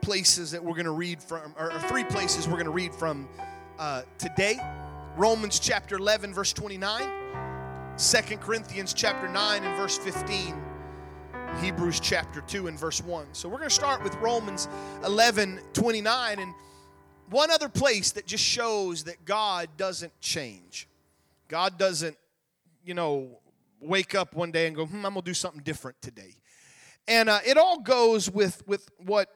places that we're going to read from, or, three places we're going to read from uh, today Romans chapter 11, verse 29, 2 Corinthians chapter 9, and verse 15. Hebrews chapter 2 and verse 1. So we're going to start with Romans 11 29 and one other place that just shows that God doesn't change. God doesn't, you know, wake up one day and go, hmm, I'm going to do something different today. And uh, it all goes with, with what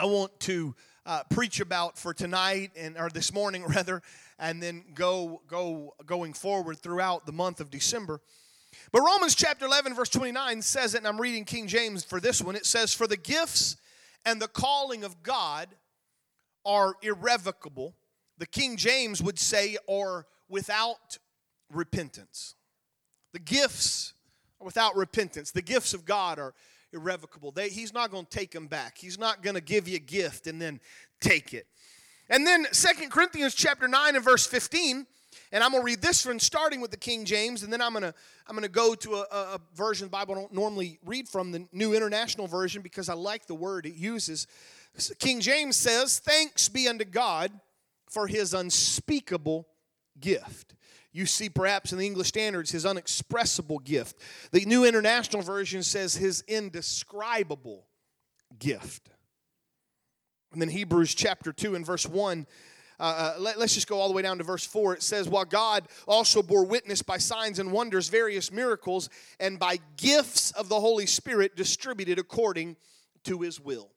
I want to uh, preach about for tonight and or this morning rather, and then go go going forward throughout the month of December. But Romans chapter 11 verse 29 says it, and I'm reading King James for this one. It says, "For the gifts and the calling of God are irrevocable." The King James would say, "or without repentance." The gifts are without repentance. The gifts of God are irrevocable. They, he's not going to take them back. He's not going to give you a gift and then take it. And then Second Corinthians chapter 9 and verse 15, and I'm going to read this one starting with the King James, and then I'm going to, I'm going to go to a, a version of the Bible I don't normally read from, the New International Version, because I like the word it uses. King James says, Thanks be unto God for his unspeakable gift. You see, perhaps in the English Standards, his unexpressible gift. The New International Version says his indescribable gift. And then Hebrews chapter 2 and verse 1. Uh, uh, let, us just go all the way down to verse 4. It says, While God also bore witness by signs and wonders, various miracles, and by gifts of the Holy Spirit distributed according to his will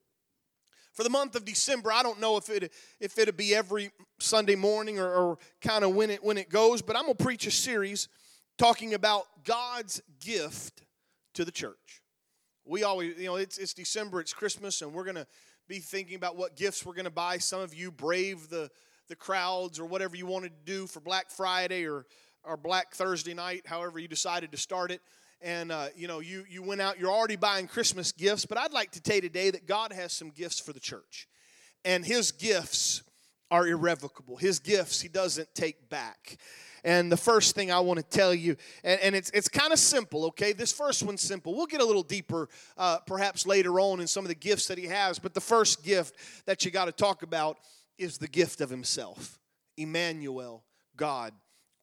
for the month of December. I don't know if it if it'll be every Sunday morning or, or kind of when it when it goes, but I'm gonna preach a series talking about God's gift to the church. We always, you know, it's it's December, it's Christmas, and we're gonna be thinking about what gifts we're gonna buy. Some of you brave the the crowds or whatever you wanted to do for Black Friday or or Black Thursday night, however you decided to start it and uh, you know you you went out you're already buying christmas gifts but i'd like to tell you today that god has some gifts for the church. And his gifts are irrevocable. His gifts he doesn't take back. And the first thing i want to tell you and, and it's, it's kind of simple okay? This first one's simple. We'll get a little deeper uh, perhaps later on in some of the gifts that he has but the first gift that you got to talk about is the gift of himself. Emmanuel god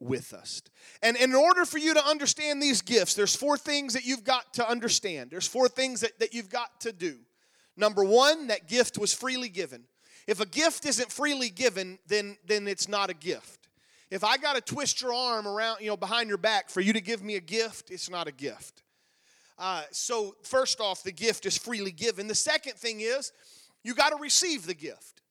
with us. And in order for you to understand these gifts, there's four things that you've got to understand. There's four things that, that you've got to do. Number one, that gift was freely given. If a gift isn't freely given, then, then it's not a gift. If I got to twist your arm around, you know, behind your back for you to give me a gift, it's not a gift. Uh, so, first off, the gift is freely given. The second thing is you got to receive the gift.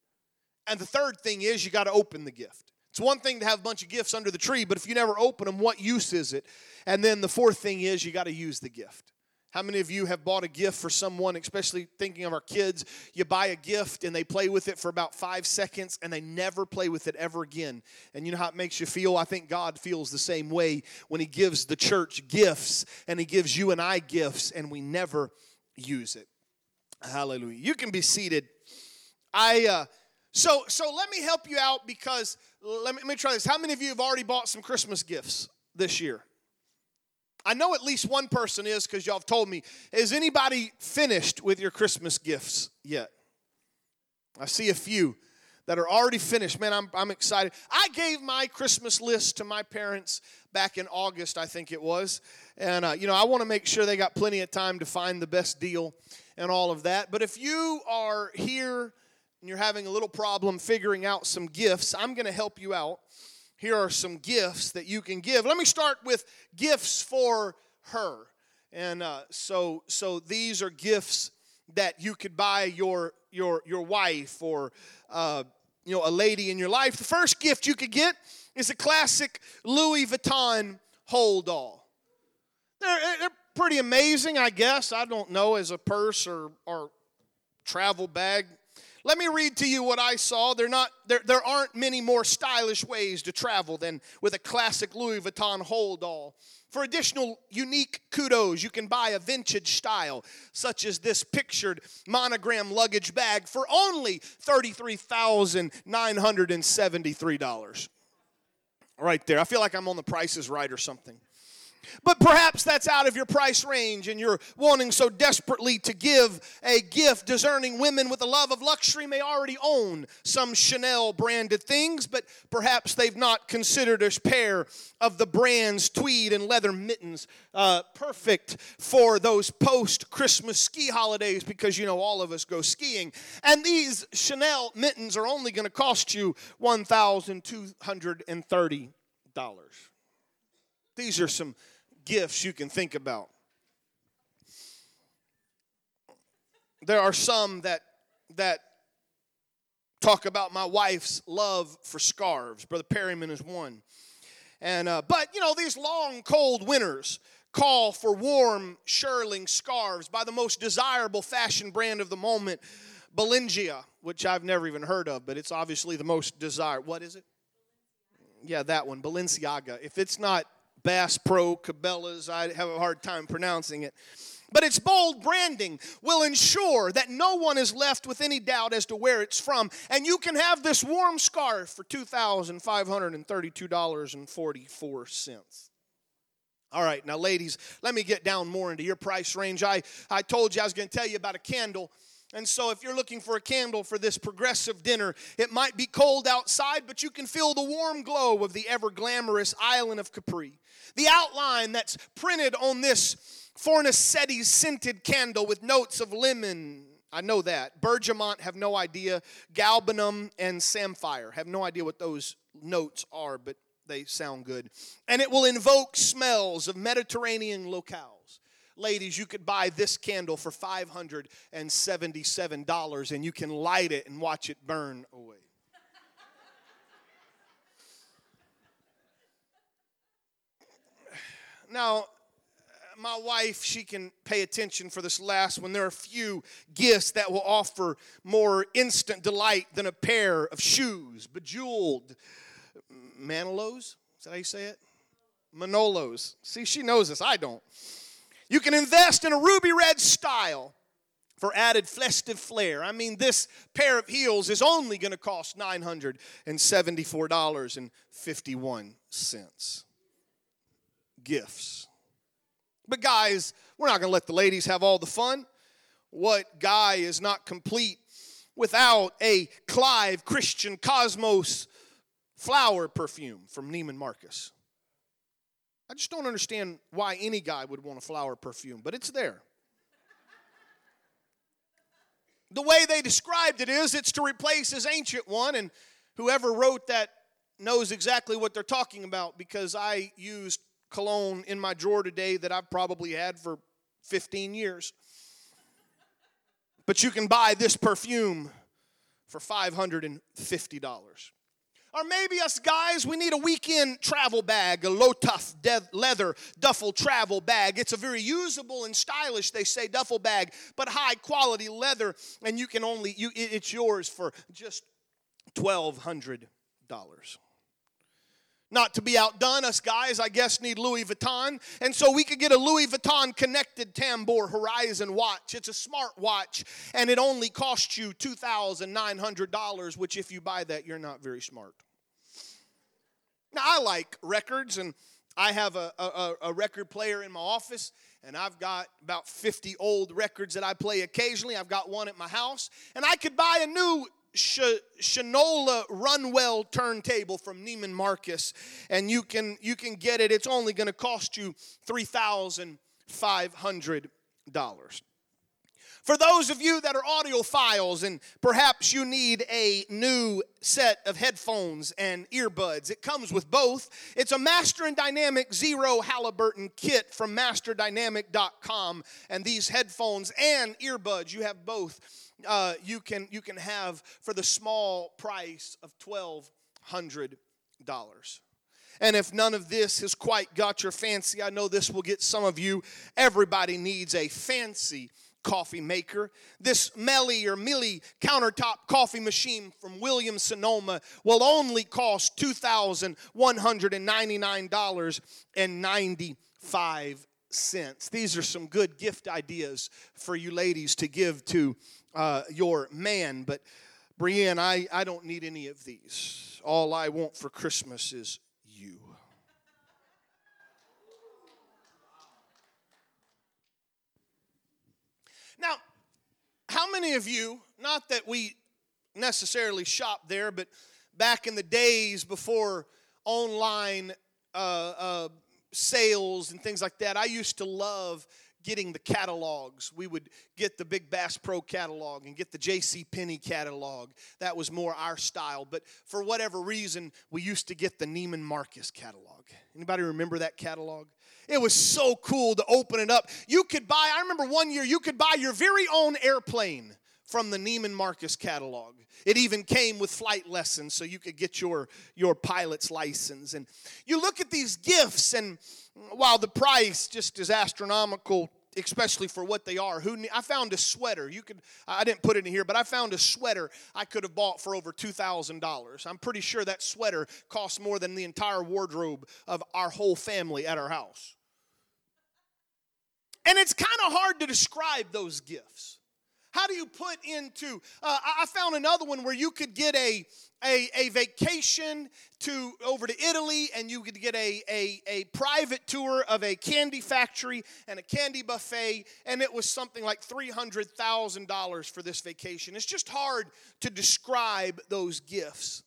And the third thing is you got to open the gift. It's one thing to have a bunch of gifts under the tree, but if you never open them, what use is it? And then the fourth thing is you got to use the gift. How many of you have bought a gift for someone, especially thinking of our kids? You buy a gift and they play with it for about five seconds and they never play with it ever again. And you know how it makes you feel? I think God feels the same way when He gives the church gifts and He gives you and I gifts and we never use it. Hallelujah. You can be seated. I. Uh, so, so let me help you out because let me, let me try this. How many of you have already bought some Christmas gifts this year? I know at least one person is because y'all have told me. Is anybody finished with your Christmas gifts yet? I see a few that are already finished. Man, I'm, I'm excited. I gave my Christmas list to my parents back in August, I think it was. And, uh, you know, I want to make sure they got plenty of time to find the best deal and all of that. But if you are here, and you're having a little problem figuring out some gifts, I'm going to help you out. Here are some gifts that you can give. Let me start with gifts for her. And uh, so, so these are gifts that you could buy your your your wife or uh, you know a lady in your life. The first gift you could get is a classic Louis Vuitton hold doll. They're, they're pretty amazing, I guess. I don't know as a purse or or travel bag let me read to you what I saw. There, not, there, there aren't many more stylish ways to travel than with a classic Louis Vuitton hold all. For additional unique kudos, you can buy a vintage style, such as this pictured monogram luggage bag, for only $33,973. Right there. I feel like I'm on the prices right or something. But perhaps that's out of your price range and you're wanting so desperately to give a gift. Discerning women with a love of luxury may already own some Chanel branded things, but perhaps they've not considered a pair of the brand's tweed and leather mittens uh, perfect for those post Christmas ski holidays because you know all of us go skiing. And these Chanel mittens are only going to cost you $1,230. These are some gifts you can think about. There are some that that talk about my wife's love for scarves. Brother Perryman is one. And uh, but you know these long cold winters call for warm shearling scarves by the most desirable fashion brand of the moment, Balenciaga, which I've never even heard of, but it's obviously the most desired. What is it? Yeah, that one, Balenciaga. If it's not Bass Pro, Cabela's, I have a hard time pronouncing it. But its bold branding will ensure that no one is left with any doubt as to where it's from. And you can have this warm scarf for $2,532.44. All right, now, ladies, let me get down more into your price range. I, I told you I was going to tell you about a candle and so, if you're looking for a candle for this progressive dinner, it might be cold outside, but you can feel the warm glow of the ever glamorous island of Capri. The outline that's printed on this Fornasetti scented candle with notes of lemon. I know that. Bergamot, have no idea. Galbanum and samphire, have no idea what those notes are, but they sound good. And it will invoke smells of Mediterranean locales. Ladies, you could buy this candle for $577 and you can light it and watch it burn away. Now, my wife, she can pay attention for this last one. There are few gifts that will offer more instant delight than a pair of shoes, bejeweled Manolos. Is that how you say it? Manolos. See, she knows this. I don't. You can invest in a ruby red style for added festive flair. I mean, this pair of heels is only going to cost $974.51. Gifts. But, guys, we're not going to let the ladies have all the fun. What guy is not complete without a Clive Christian Cosmos flower perfume from Neiman Marcus? I just don't understand why any guy would want a flower perfume, but it's there. the way they described it is it's to replace his ancient one, and whoever wrote that knows exactly what they're talking about because I used cologne in my drawer today that I've probably had for 15 years. But you can buy this perfume for $550. Or maybe us guys, we need a weekend travel bag, a Lotuff leather duffel travel bag. It's a very usable and stylish, they say, duffel bag, but high quality leather, and you can only, you, it's yours for just $1,200. Not to be outdone, us guys, I guess, need Louis Vuitton. And so we could get a Louis Vuitton connected Tambour Horizon watch. It's a smart watch, and it only costs you $2,900, which, if you buy that, you're not very smart. Now, I like records, and I have a, a, a, record player in my office, and I've got about 50 old records that I play occasionally. I've got one at my house, and I could buy a new Sh- Shinola Runwell turntable from Neiman Marcus, and you can you can get it. It's only going to cost you three thousand five hundred dollars. For those of you that are audiophiles and perhaps you need a new set of headphones and earbuds, it comes with both. It's a Master and Dynamic Zero Halliburton kit from masterdynamic.com. And these headphones and earbuds, you have both. Uh, you can you can have for the small price of twelve hundred dollars. And if none of this has quite got your fancy, I know this will get some of you. Everybody needs a fancy coffee maker. This Melly or Millie countertop coffee machine from Williams Sonoma will only cost $2,199.95. These are some good gift ideas for you ladies to give to uh, your man. But Brienne, I, I don't need any of these. All I want for Christmas is you. Now, how many of you, not that we necessarily shop there, but back in the days before online uh, uh, sales and things like that, I used to love getting the catalogs. We would get the Big Bass Pro catalog and get the J.C. Penney catalog. That was more our style. But for whatever reason, we used to get the Neiman Marcus catalog. Anybody remember that catalog? It was so cool to open it up. You could buy, I remember one year, you could buy your very own airplane from the Neiman Marcus catalog. It even came with flight lessons so you could get your, your pilot's license. And you look at these gifts, and while the price just is astronomical especially for what they are. Who I found a sweater. You could I didn't put it in here, but I found a sweater I could have bought for over two thousand dollars. I'm pretty sure that sweater cost more than the entire wardrobe of our whole family at our house. And it's kind of hard to describe those gifts. How do you put into? Uh, I found another one where you could get a, a, a vacation to over to Italy, and you could get a, a, a private tour of a candy factory and a candy buffet, and it was something like three hundred thousand dollars for this vacation. It's just hard to describe those gifts.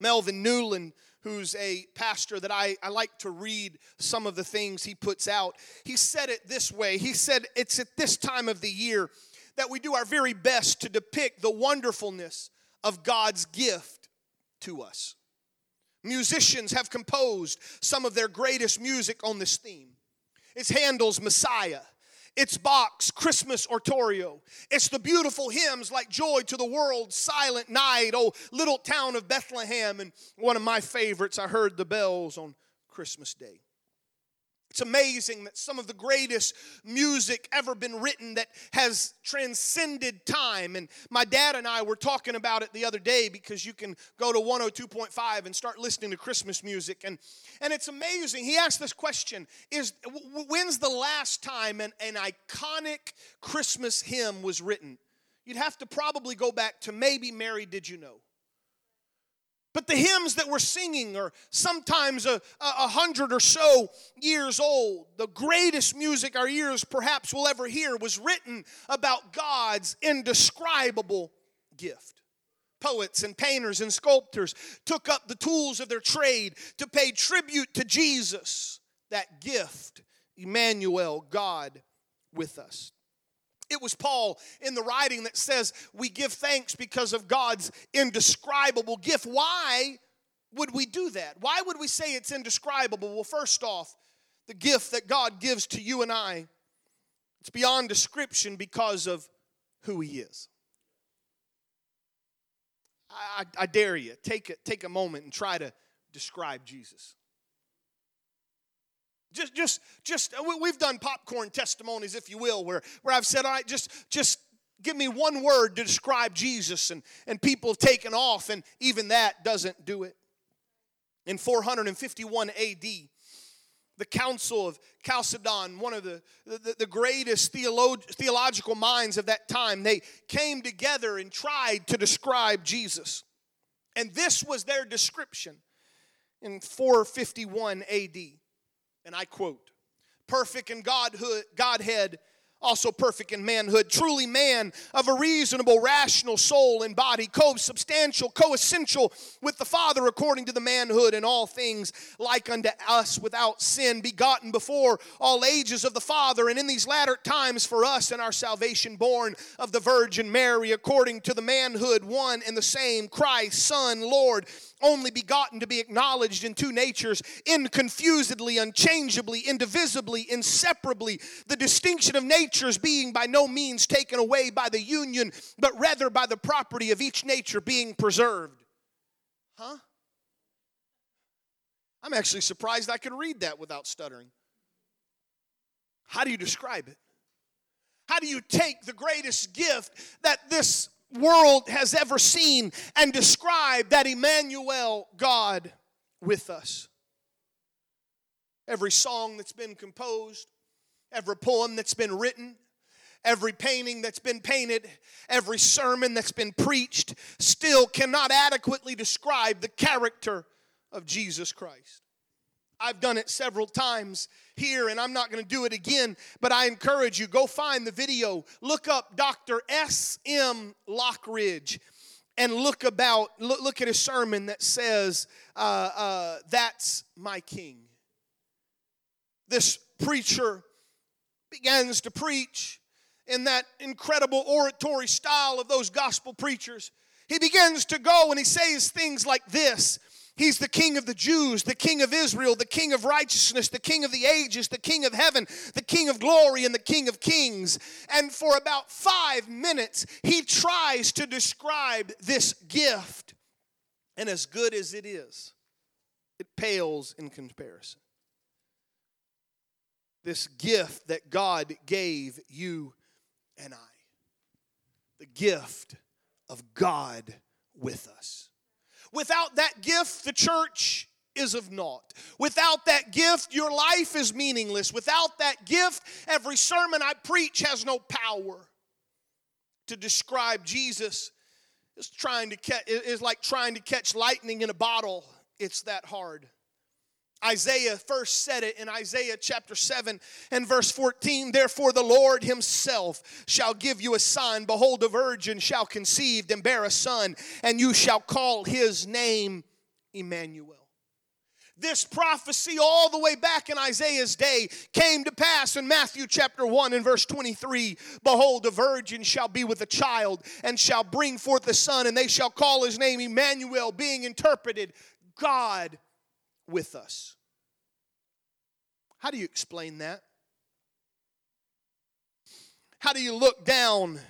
Melvin Newland who's a pastor that I, I like to read some of the things he puts out. He said it this way He said, It's at this time of the year that we do our very best to depict the wonderfulness of God's gift to us. Musicians have composed some of their greatest music on this theme. It's Handel's Messiah. It's Bach's Christmas Oratorio. It's the beautiful hymns like Joy to the World, Silent Night, Oh, Little Town of Bethlehem, and one of my favorites, I heard the bells on Christmas Day. It's amazing that some of the greatest music ever been written that has transcended time. And my dad and I were talking about it the other day because you can go to 102.5 and start listening to Christmas music. And, and it's amazing. He asked this question is when's the last time an, an iconic Christmas hymn was written? You'd have to probably go back to maybe Mary Did You Know. But the hymns that we're singing are sometimes a, a, hundred or so years old. The greatest music our ears perhaps will ever hear was written about God's indescribable gift. Poets and painters and sculptors took up the tools of their trade to pay tribute to Jesus, that gift, Emmanuel, God with us. It was Paul in the writing that says we give thanks because of God's indescribable gift. Why would we do that? Why would we say it's indescribable? Well, first off, the gift that God gives to you and I, it's beyond description because of who He is. I, I, dare you, take a, take a moment and try to describe Jesus. Just, just, just, we've done popcorn testimonies, if you will, where, where I've said, all right, just, just give me one word to describe Jesus, and, and people have taken off, and even that doesn't do it. In 451 AD, the Council of Chalcedon, one of the, the, the greatest theolog- theological minds of that time, they came together and tried to describe Jesus. And this was their description in 451 AD. And I quote, perfect in Godhood, Godhead, also perfect in manhood, truly man of a reasonable, rational soul and body, co-substantial, co-essential with the Father according to the manhood in all things, like unto us without sin, begotten before all ages of the Father, and in these latter times for us and our salvation born of the Virgin Mary, according to the manhood one and the same, Christ, Son, Lord, only begotten to be acknowledged in two natures, inconfusedly, unchangeably, indivisibly, inseparably, the distinction of natures being by no means taken away by the union, but rather by the property of each nature being preserved. Huh? I'm actually surprised I can read that without stuttering. How do you describe it? How do you take the greatest gift that this world has ever seen and describe that Emmanuel, God with us. Every song that's been composed, every poem that's been written, every painting that's been painted, every sermon that's been preached still cannot adequately describe the character of Jesus Christ. I've done it several times here and I'm not going to do it again, but I encourage you go find the video. Look up Dr. S.M. Lockridge and look about look, look at a sermon that says uh, uh, that's my king this preacher begins to preach in that incredible oratory style of those gospel preachers he begins to go and he says things like this He's the King of the Jews, the King of Israel, the King of righteousness, the King of the ages, the King of heaven, the King of glory, and the King of kings. And for about five minutes, he tries to describe this gift. And as good as it is, it pales in comparison. This gift that God gave you and I. The gift of God with us. Without that gift, the church is of naught. Without that gift, your life is meaningless. Without that gift, every sermon I preach has no power. To describe Jesus is trying to is like trying to catch lightning in a bottle. It's that hard. Isaiah first said it in Isaiah chapter 7 and verse 14. Therefore, the Lord himself shall give you a sign. Behold, a virgin shall conceive and bear a son, and you shall call his name Emmanuel. This prophecy, all the way back in Isaiah's day, came to pass in Matthew chapter 1 and verse 23. Behold, a virgin shall be with a child and shall bring forth a son, and they shall call his name Emmanuel, being interpreted God with us. How do you explain that? How do you look down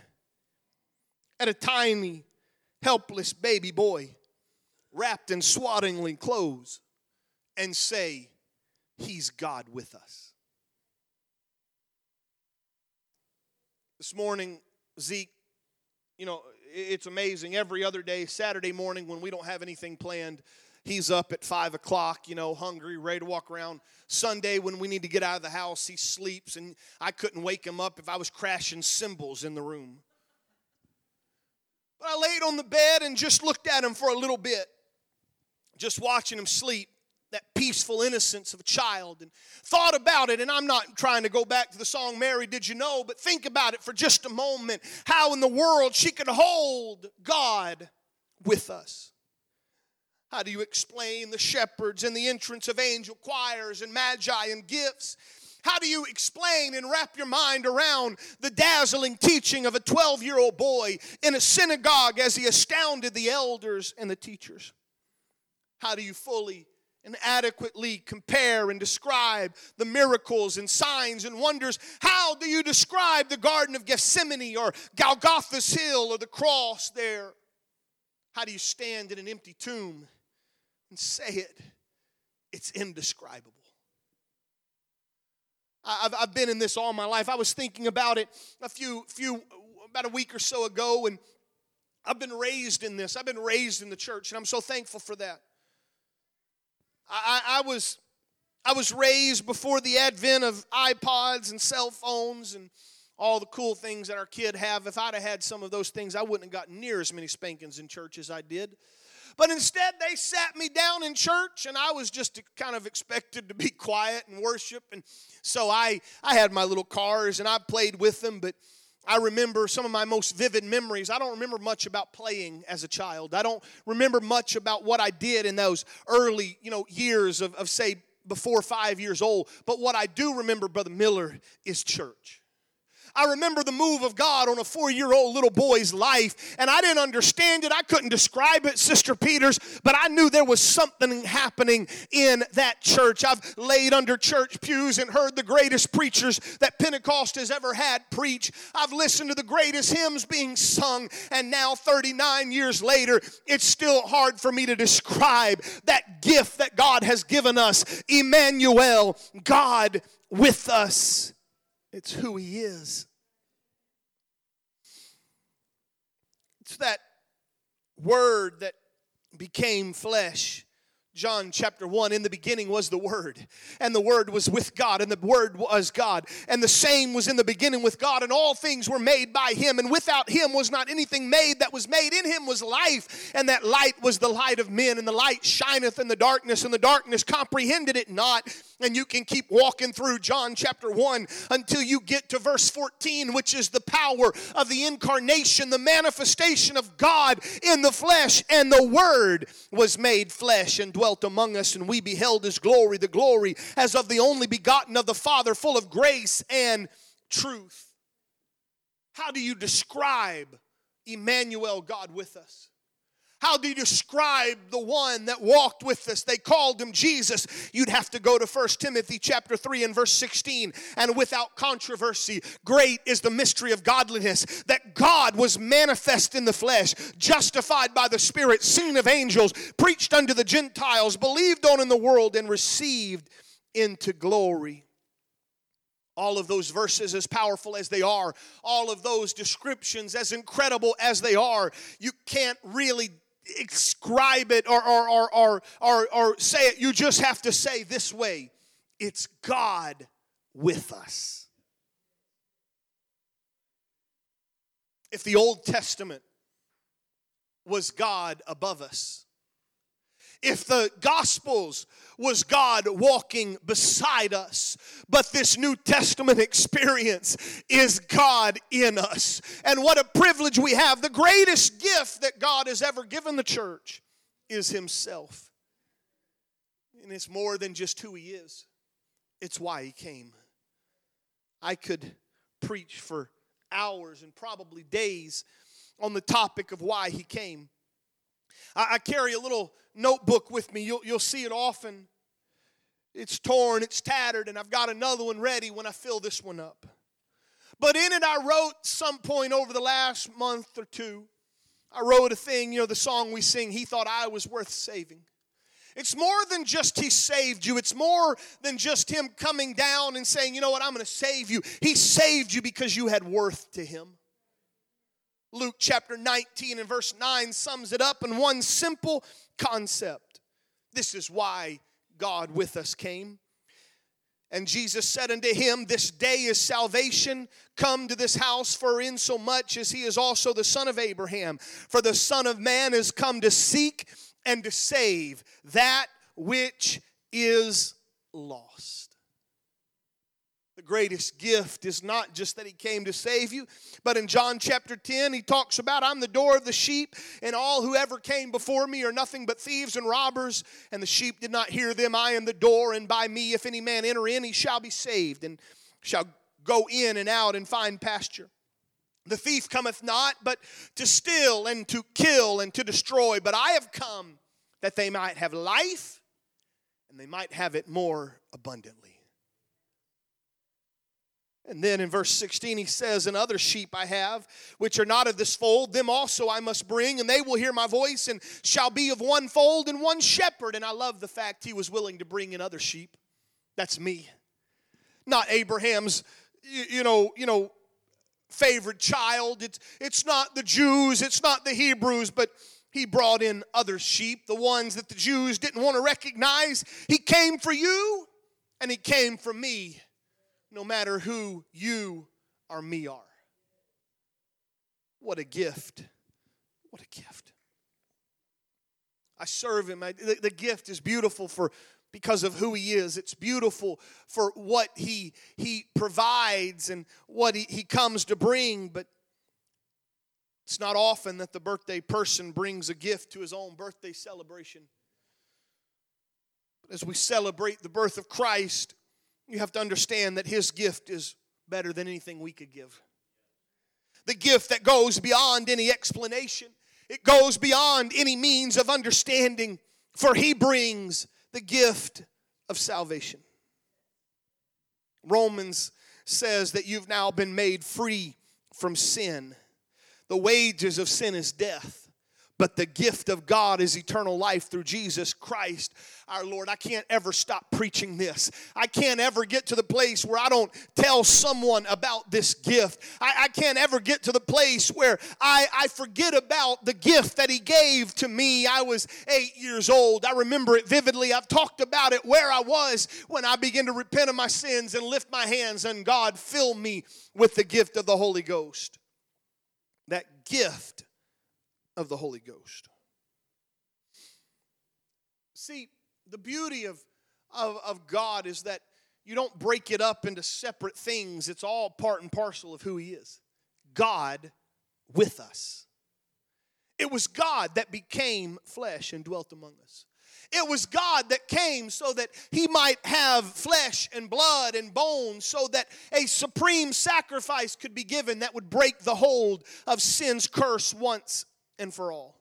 at a tiny, helpless baby boy wrapped in swaddling clothes and say, He's God with us? This morning, Zeke, you know, it's amazing. Every other day, Saturday morning, when we don't have anything planned, He's up at five o'clock, you know, hungry, ready to walk around. Sunday, when we need to get out of the house, he sleeps, and I couldn't wake him up if I was crashing cymbals in the room. But I laid on the bed and just looked at him for a little bit, just watching him sleep that peaceful innocence of a child and thought about it and i'm not trying to go back to the song mary did you know but think about it for just a moment how in the world she could hold god with us how do you explain the shepherds and the entrance of angel choirs and magi and gifts? How do you explain and wrap your mind around the dazzling teaching of a 12 year old boy in a synagogue as he astounded the elders and the teachers? How do you fully and adequately compare and describe the miracles and signs and wonders? How do you describe the Garden of Gethsemane or Golgotha's Hill or the cross there? How do you stand in an empty tomb and say it, it's indescribable. I've, I've been in this all my life. I was thinking about it a few, few, about a week or so ago, and I've been raised in this. I've been raised in the church, and I'm so thankful for that. I, I, I was, I was raised before the advent of iPods and cell phones and all the cool things that our kid have. If I'd have had some of those things, I wouldn't have gotten near as many spankings in church as I did. But instead, they sat me down in church, and I was just kind of expected to be quiet and worship. And so I, I had my little cars, and I played with them. But I remember some of my most vivid memories. I don't remember much about playing as a child. I don't remember much about what I did in those early, you know, years of, of say, before five years old. But what I do remember, Brother Miller, is church. I remember the move of God on a four year old little boy's life, and I didn't understand it. I couldn't describe it, Sister Peters, but I knew there was something happening in that church. I've laid under church pews and heard the greatest preachers that Pentecost has ever had preach. I've listened to the greatest hymns being sung, and now 39 years later, it's still hard for me to describe that gift that God has given us Emmanuel, God with us. It's who He is. It's that word that became flesh John chapter 1 In the beginning was the Word, and the Word was with God, and the Word was God. And the same was in the beginning with God, and all things were made by Him, and without Him was not anything made that was made. In Him was life, and that light was the light of men, and the light shineth in the darkness, and the darkness comprehended it not. And you can keep walking through John chapter 1 until you get to verse 14, which is the power of the incarnation, the manifestation of God in the flesh, and the Word was made flesh and dwelt among us, and we beheld his glory, the glory as of the only begotten of the Father, full of grace and truth. How do you describe Emmanuel, God with us? How do you describe the one that walked with us? They called him Jesus. You'd have to go to 1 Timothy chapter 3 and verse 16. And without controversy, great is the mystery of godliness that God was manifest in the flesh, justified by the Spirit, seen of angels, preached unto the Gentiles, believed on in the world, and received into glory all of those verses, as powerful as they are, all of those descriptions, as incredible as they are, you can't really ascribe it or, or, or, or, or, or say it. You just have to say this way it's God with us. If the Old Testament was God above us, if the Gospels was God walking beside us, but this New Testament experience is God in us. And what a privilege we have. The greatest gift that God has ever given the church is Himself. And it's more than just who He is, it's why He came. I could preach for hours and probably days on the topic of why He came. I, I carry a little notebook with me. You'll, you'll see it often. It's torn, it's tattered, and I've got another one ready when I fill this one up. But in it, I wrote some point over the last month or two. I wrote a thing, you know, the song we sing, He Thought I Was Worth Saving. It's more than just He saved you. It's more than just Him coming down and saying, you know what, I'm going to save you. He saved you because you had worth to Him. Luke chapter 19 and verse 9 sums it up in one simple concept. This is why God with us came. And Jesus said unto him, This day is salvation come to this house, for in so much as he is also the son of Abraham. For the Son of Man is come to seek and to save that which is lost greatest gift is not just that he came to save you, but in John chapter 10, he talks about, I'm the door of the sheep, and all who ever came before me are nothing but thieves and robbers, and the sheep did not hear them. I am the door, and by me, if any man enter in, he shall be saved, and shall go in and out and find pasture. The thief cometh not, but to steal and to kill and to destroy. But I have come that they might have life and they might have it more abundantly. And then in verse 16, he says, And other sheep I have, which are not of this fold, them also I must bring, and they will hear my voice, and shall be of one fold and one shepherd. And I love the fact he was willing to bring in other sheep. That's me. Not Abraham's, you know, you know, favorite child. It's, it's not the Jews, it's not the Hebrews, but he brought in other sheep, the ones that the Jews didn't want to recognize. He came for you, and he came for me no matter who you or me are. What a gift. What a gift. I serve him. I, the, the gift is beautiful for because of who he is. It's beautiful for what he he provides and what he, he comes to bring, but it's not often that the birthday person brings a gift to his own birthday celebration. But as we celebrate the birth of Christ, you have to understand that His gift is better than anything we could give. The gift that goes beyond any explanation, it goes beyond any means of understanding, for He brings the gift of salvation. Romans says that you've now been made free from sin. The wages of sin is death, but the gift of God is eternal life through Jesus Christ our Lord. I can't ever stop preaching this. I can't ever get to the place where I don't tell someone about this gift. I, I can't ever get to the place where I, I forget about the gift that He gave to me. I was eight years old. I remember it vividly. I've talked about it where I was when I began to repent of my sins and lift my hands, and God fill me with the gift of the Holy Ghost. That gift of the Holy Ghost. See, the beauty of, of, of God is that you don't break it up into separate things, it's all part and parcel of who He is. God with us. It was God that became flesh and dwelt among us. It was God that came so that he might have flesh and blood and bones, so that a supreme sacrifice could be given that would break the hold of sin's curse once and for all.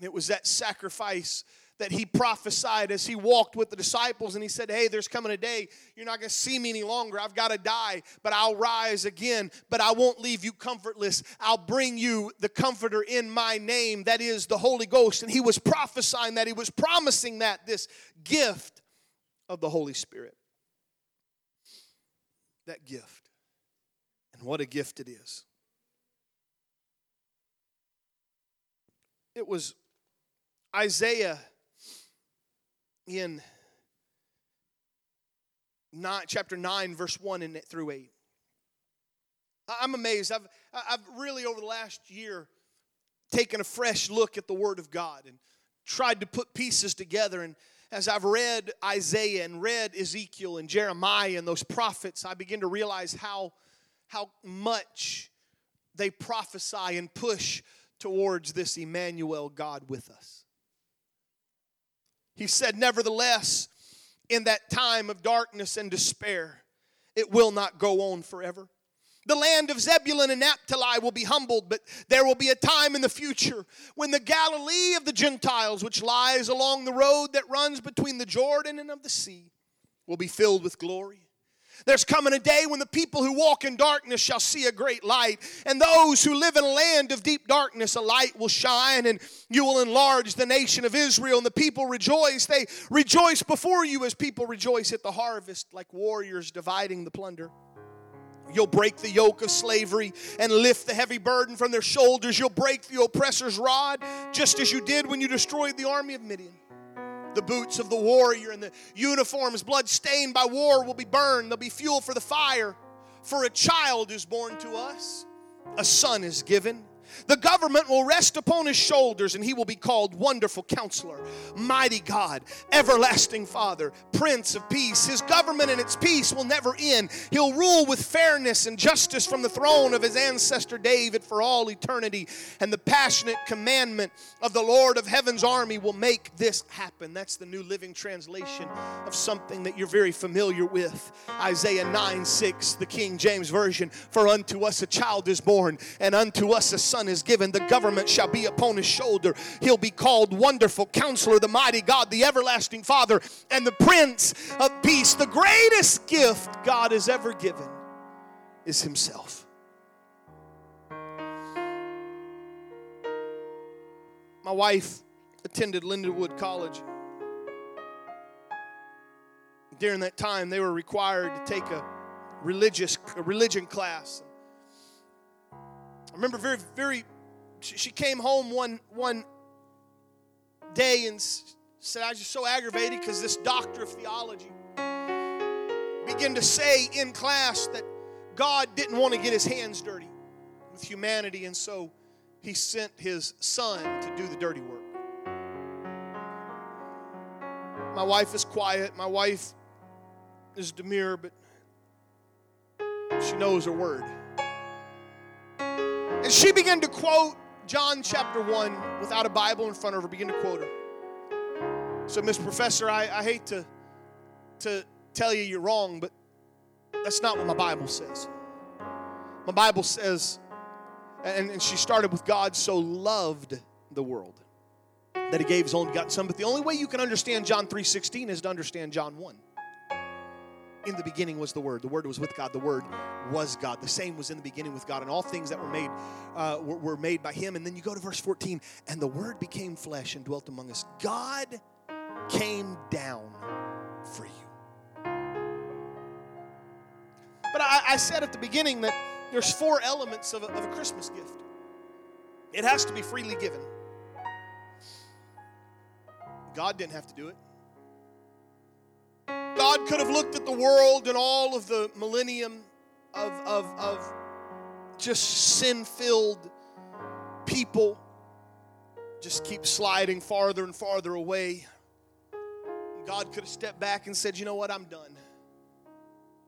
It was that sacrifice that he prophesied as he walked with the disciples and he said, Hey, there's coming a day you're not going to see me any longer. I've got to die, but I'll rise again. But I won't leave you comfortless. I'll bring you the comforter in my name, that is the Holy Ghost. And he was prophesying that, he was promising that, this gift of the Holy Spirit. That gift. And what a gift it is. It was Isaiah in nine, chapter 9, verse 1 and through 8. I'm amazed. I've, I've really, over the last year, taken a fresh look at the Word of God and tried to put pieces together. And as I've read Isaiah and read Ezekiel and Jeremiah and those prophets, I begin to realize how, how much they prophesy and push towards this Emmanuel God with us. He said, Nevertheless, in that time of darkness and despair, it will not go on forever. The land of Zebulun and Naphtali will be humbled, but there will be a time in the future when the Galilee of the Gentiles, which lies along the road that runs between the Jordan and of the sea, will be filled with glory. There's coming a day when the people who walk in darkness shall see a great light, and those who live in a land of deep darkness, a light will shine, and you will enlarge the nation of Israel. And the people rejoice. They rejoice before you as people rejoice at the harvest, like warriors dividing the plunder. You'll break the yoke of slavery and lift the heavy burden from their shoulders. You'll break the oppressor's rod, just as you did when you destroyed the army of Midian. The boots of the warrior and the uniforms, blood stained by war, will be burned. They'll be fuel for the fire. For a child is born to us, a son is given the government will rest upon his shoulders, and he will be called Wonderful Counselor, Mighty God, Everlasting Father, Prince of Peace. His government and its peace will never end. He'll rule with fairness and justice from the throne of his ancestor David for all eternity. And the passionate commandment of the Lord of Heaven's army will make this happen. That's the New Living Translation of something that you're very familiar with Isaiah 9 6, the King James Version. For unto us a child is born, and unto us a son son is given, the government shall be upon his shoulder. He'll be called Wonderful Counselor, the Mighty God, the Everlasting Father, and the Prince of Peace. The greatest gift God has ever given is Himself. My wife attended Lindenwood College. During that time, they were required to take a religious a religion class. I remember very, very, she came home one, one day and said, I was just so aggravated because this doctor of theology began to say in class that God didn't want to get his hands dirty with humanity, and so he sent his son to do the dirty work. My wife is quiet. My wife is demure, but she knows her word. And she began to quote John chapter 1 without a Bible in front of her, begin to quote her. So, Miss Professor, I, I hate to, to tell you you're wrong, but that's not what my Bible says. My Bible says, and, and she started with God so loved the world that he gave his only begotten son. But the only way you can understand John 3.16 is to understand John 1. In the beginning was the Word. The Word was with God. The Word was God. The same was in the beginning with God. And all things that were made uh, were, were made by Him. And then you go to verse 14, and the Word became flesh and dwelt among us. God came down for you. But I, I said at the beginning that there's four elements of a, of a Christmas gift. It has to be freely given. God didn't have to do it. God could have looked at the world and all of the millennium of, of, of just sin filled people just keep sliding farther and farther away. God could have stepped back and said, You know what? I'm done.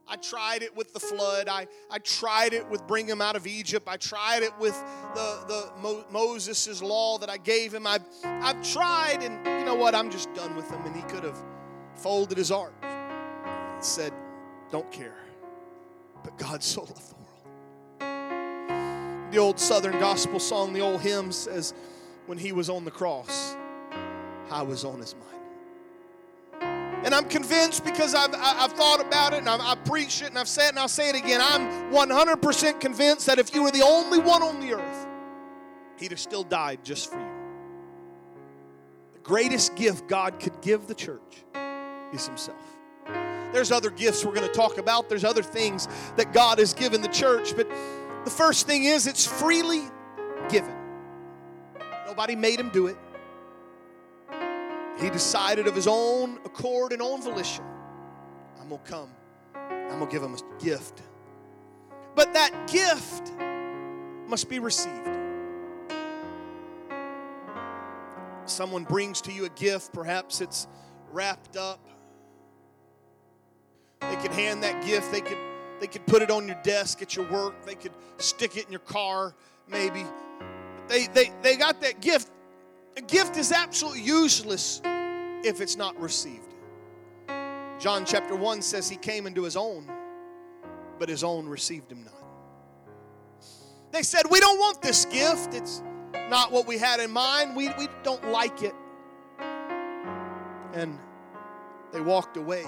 I tried it with the flood. I, I tried it with bringing him out of Egypt. I tried it with the, the Mo, Moses' law that I gave him. I've, I've tried, and you know what? I'm just done with him. And he could have folded his arms said, Don't care. But God so loved the world. The old Southern gospel song, the old hymn says, When he was on the cross, I was on his mind. And I'm convinced because I've, I've thought about it and I've, I've preached it and I've said it and I'll say it again. I'm 100% convinced that if you were the only one on the earth, he'd have still died just for you. The greatest gift God could give the church is himself. There's other gifts we're going to talk about, there's other things that God has given the church, but the first thing is it's freely given. Nobody made him do it. He decided of his own accord and own volition I'm going to come, I'm going to give him a gift. But that gift must be received. Someone brings to you a gift, perhaps it's wrapped up. They could hand that gift, they could they could put it on your desk at your work, they could stick it in your car, maybe. They they they got that gift. A gift is absolutely useless if it's not received. John chapter 1 says he came into his own, but his own received him not. They said, We don't want this gift. It's not what we had in mind. We, we don't like it. And they walked away.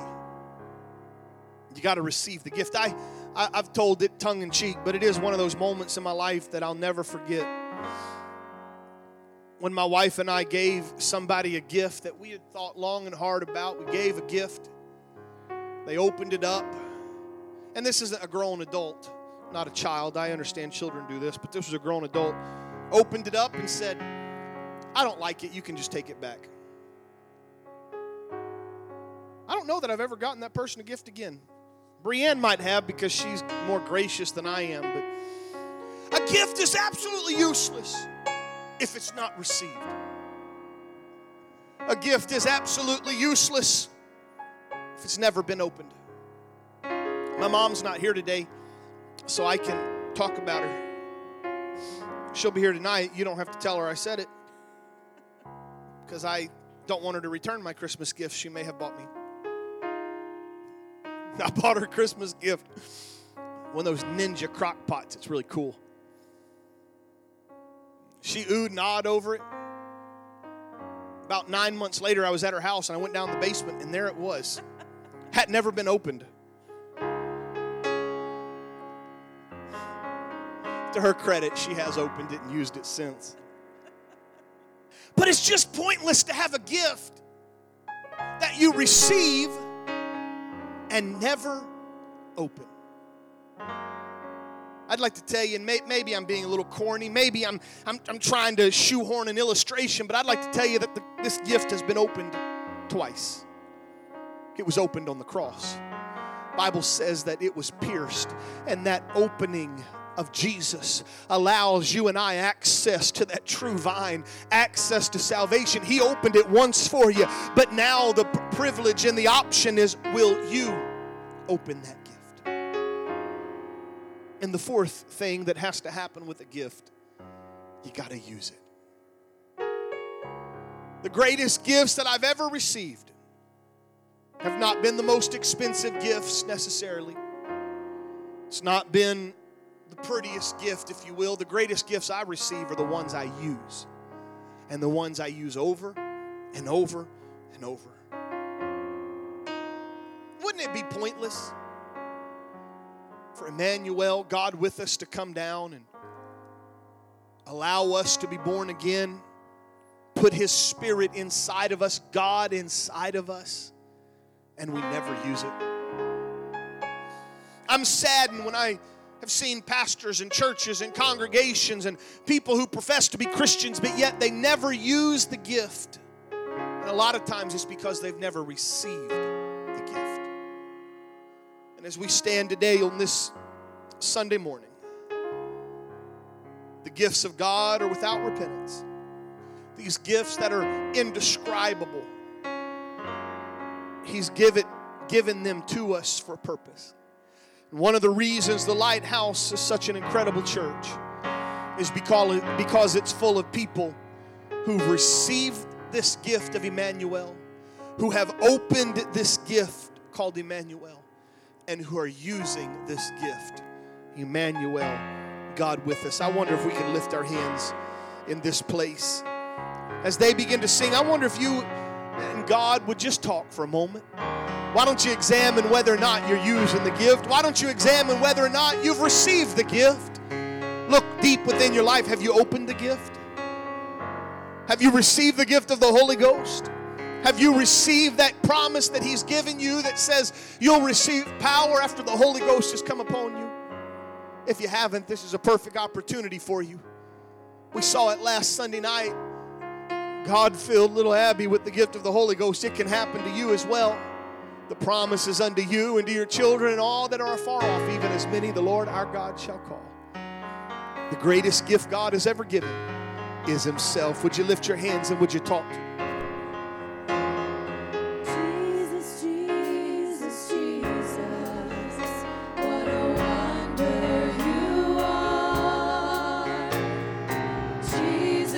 You got to receive the gift. I, I, have told it tongue in cheek, but it is one of those moments in my life that I'll never forget when my wife and I gave somebody a gift that we had thought long and hard about. We gave a gift, they opened it up, and this isn't a grown adult, not a child. I understand children do this, but this was a grown adult. Opened it up and said, I don't like it. You can just take it back. I don't know that I've ever gotten that person a gift again. Brienne might have because she's more gracious than I am, but a gift is absolutely useless if it's not received. A gift is absolutely useless if it's never been opened. My mom's not here today, so I can talk about her. She'll be here tonight. You don't have to tell her I said it because I don't want her to return my Christmas gift she may have bought me. I bought her Christmas gift, one of those ninja crock pots. It's really cool. She oohed and awed over it. About nine months later, I was at her house and I went down the basement, and there it was. Had never been opened. To her credit, she has opened it and used it since. But it's just pointless to have a gift that you receive and never open. I'd like to tell you, and may, maybe I'm being a little corny, maybe I'm, I'm, I'm trying to shoehorn an illustration, but I'd like to tell you that the, this gift has been opened twice. It was opened on the cross. Bible says that it was pierced, and that opening of Jesus allows you and I access to that true vine, access to salvation. He opened it once for you, but now the privilege and the option is will you open that gift? and the fourth thing that has to happen with a gift, you got to use it. The greatest gifts that I've ever received have not been the most expensive gifts necessarily. It's not been the prettiest gift, if you will. The greatest gifts I receive are the ones I use, and the ones I use over and over and over. wouldn't it be pointless for Emmanuel, God with us, to come down and allow us to be born again, put His Spirit inside of us, God inside of us, and we never use it? I'm saddened when I have seen pastors and churches and congregations and people who profess to be Christians, but yet they never use the gift. And a lot of times it's because they've never received the gift. And as we stand today on this Sunday morning, the gifts of God are without repentance. These gifts that are indescribable. He's given, given them to us for a purpose. One of the reasons the Lighthouse is such an incredible church is because, because it's full of people who've received this gift of Emmanuel, who have opened this gift called Emmanuel, and who are using this gift, Emmanuel, God with us. I wonder if we can lift our hands in this place. As they begin to sing, I wonder if you and God would just talk for a moment. Why don't you examine whether or not you're using the gift? Why don't you examine whether or not you've received the gift? Look deep within your life. Have you opened the gift? Have you received the gift of the Holy Ghost? Have you received that promise that He's given you that says you'll receive power after the Holy Ghost has come upon you? If you haven't, this is a perfect opportunity for you. We saw it last Sunday night. God filled little Abby with the gift of the Holy Ghost. It can happen to you as well. The promise is unto you and to your children and all that are afar off, even as many the Lord our God shall call. The greatest gift God has ever given is Himself. Would you lift your hands and would you talk?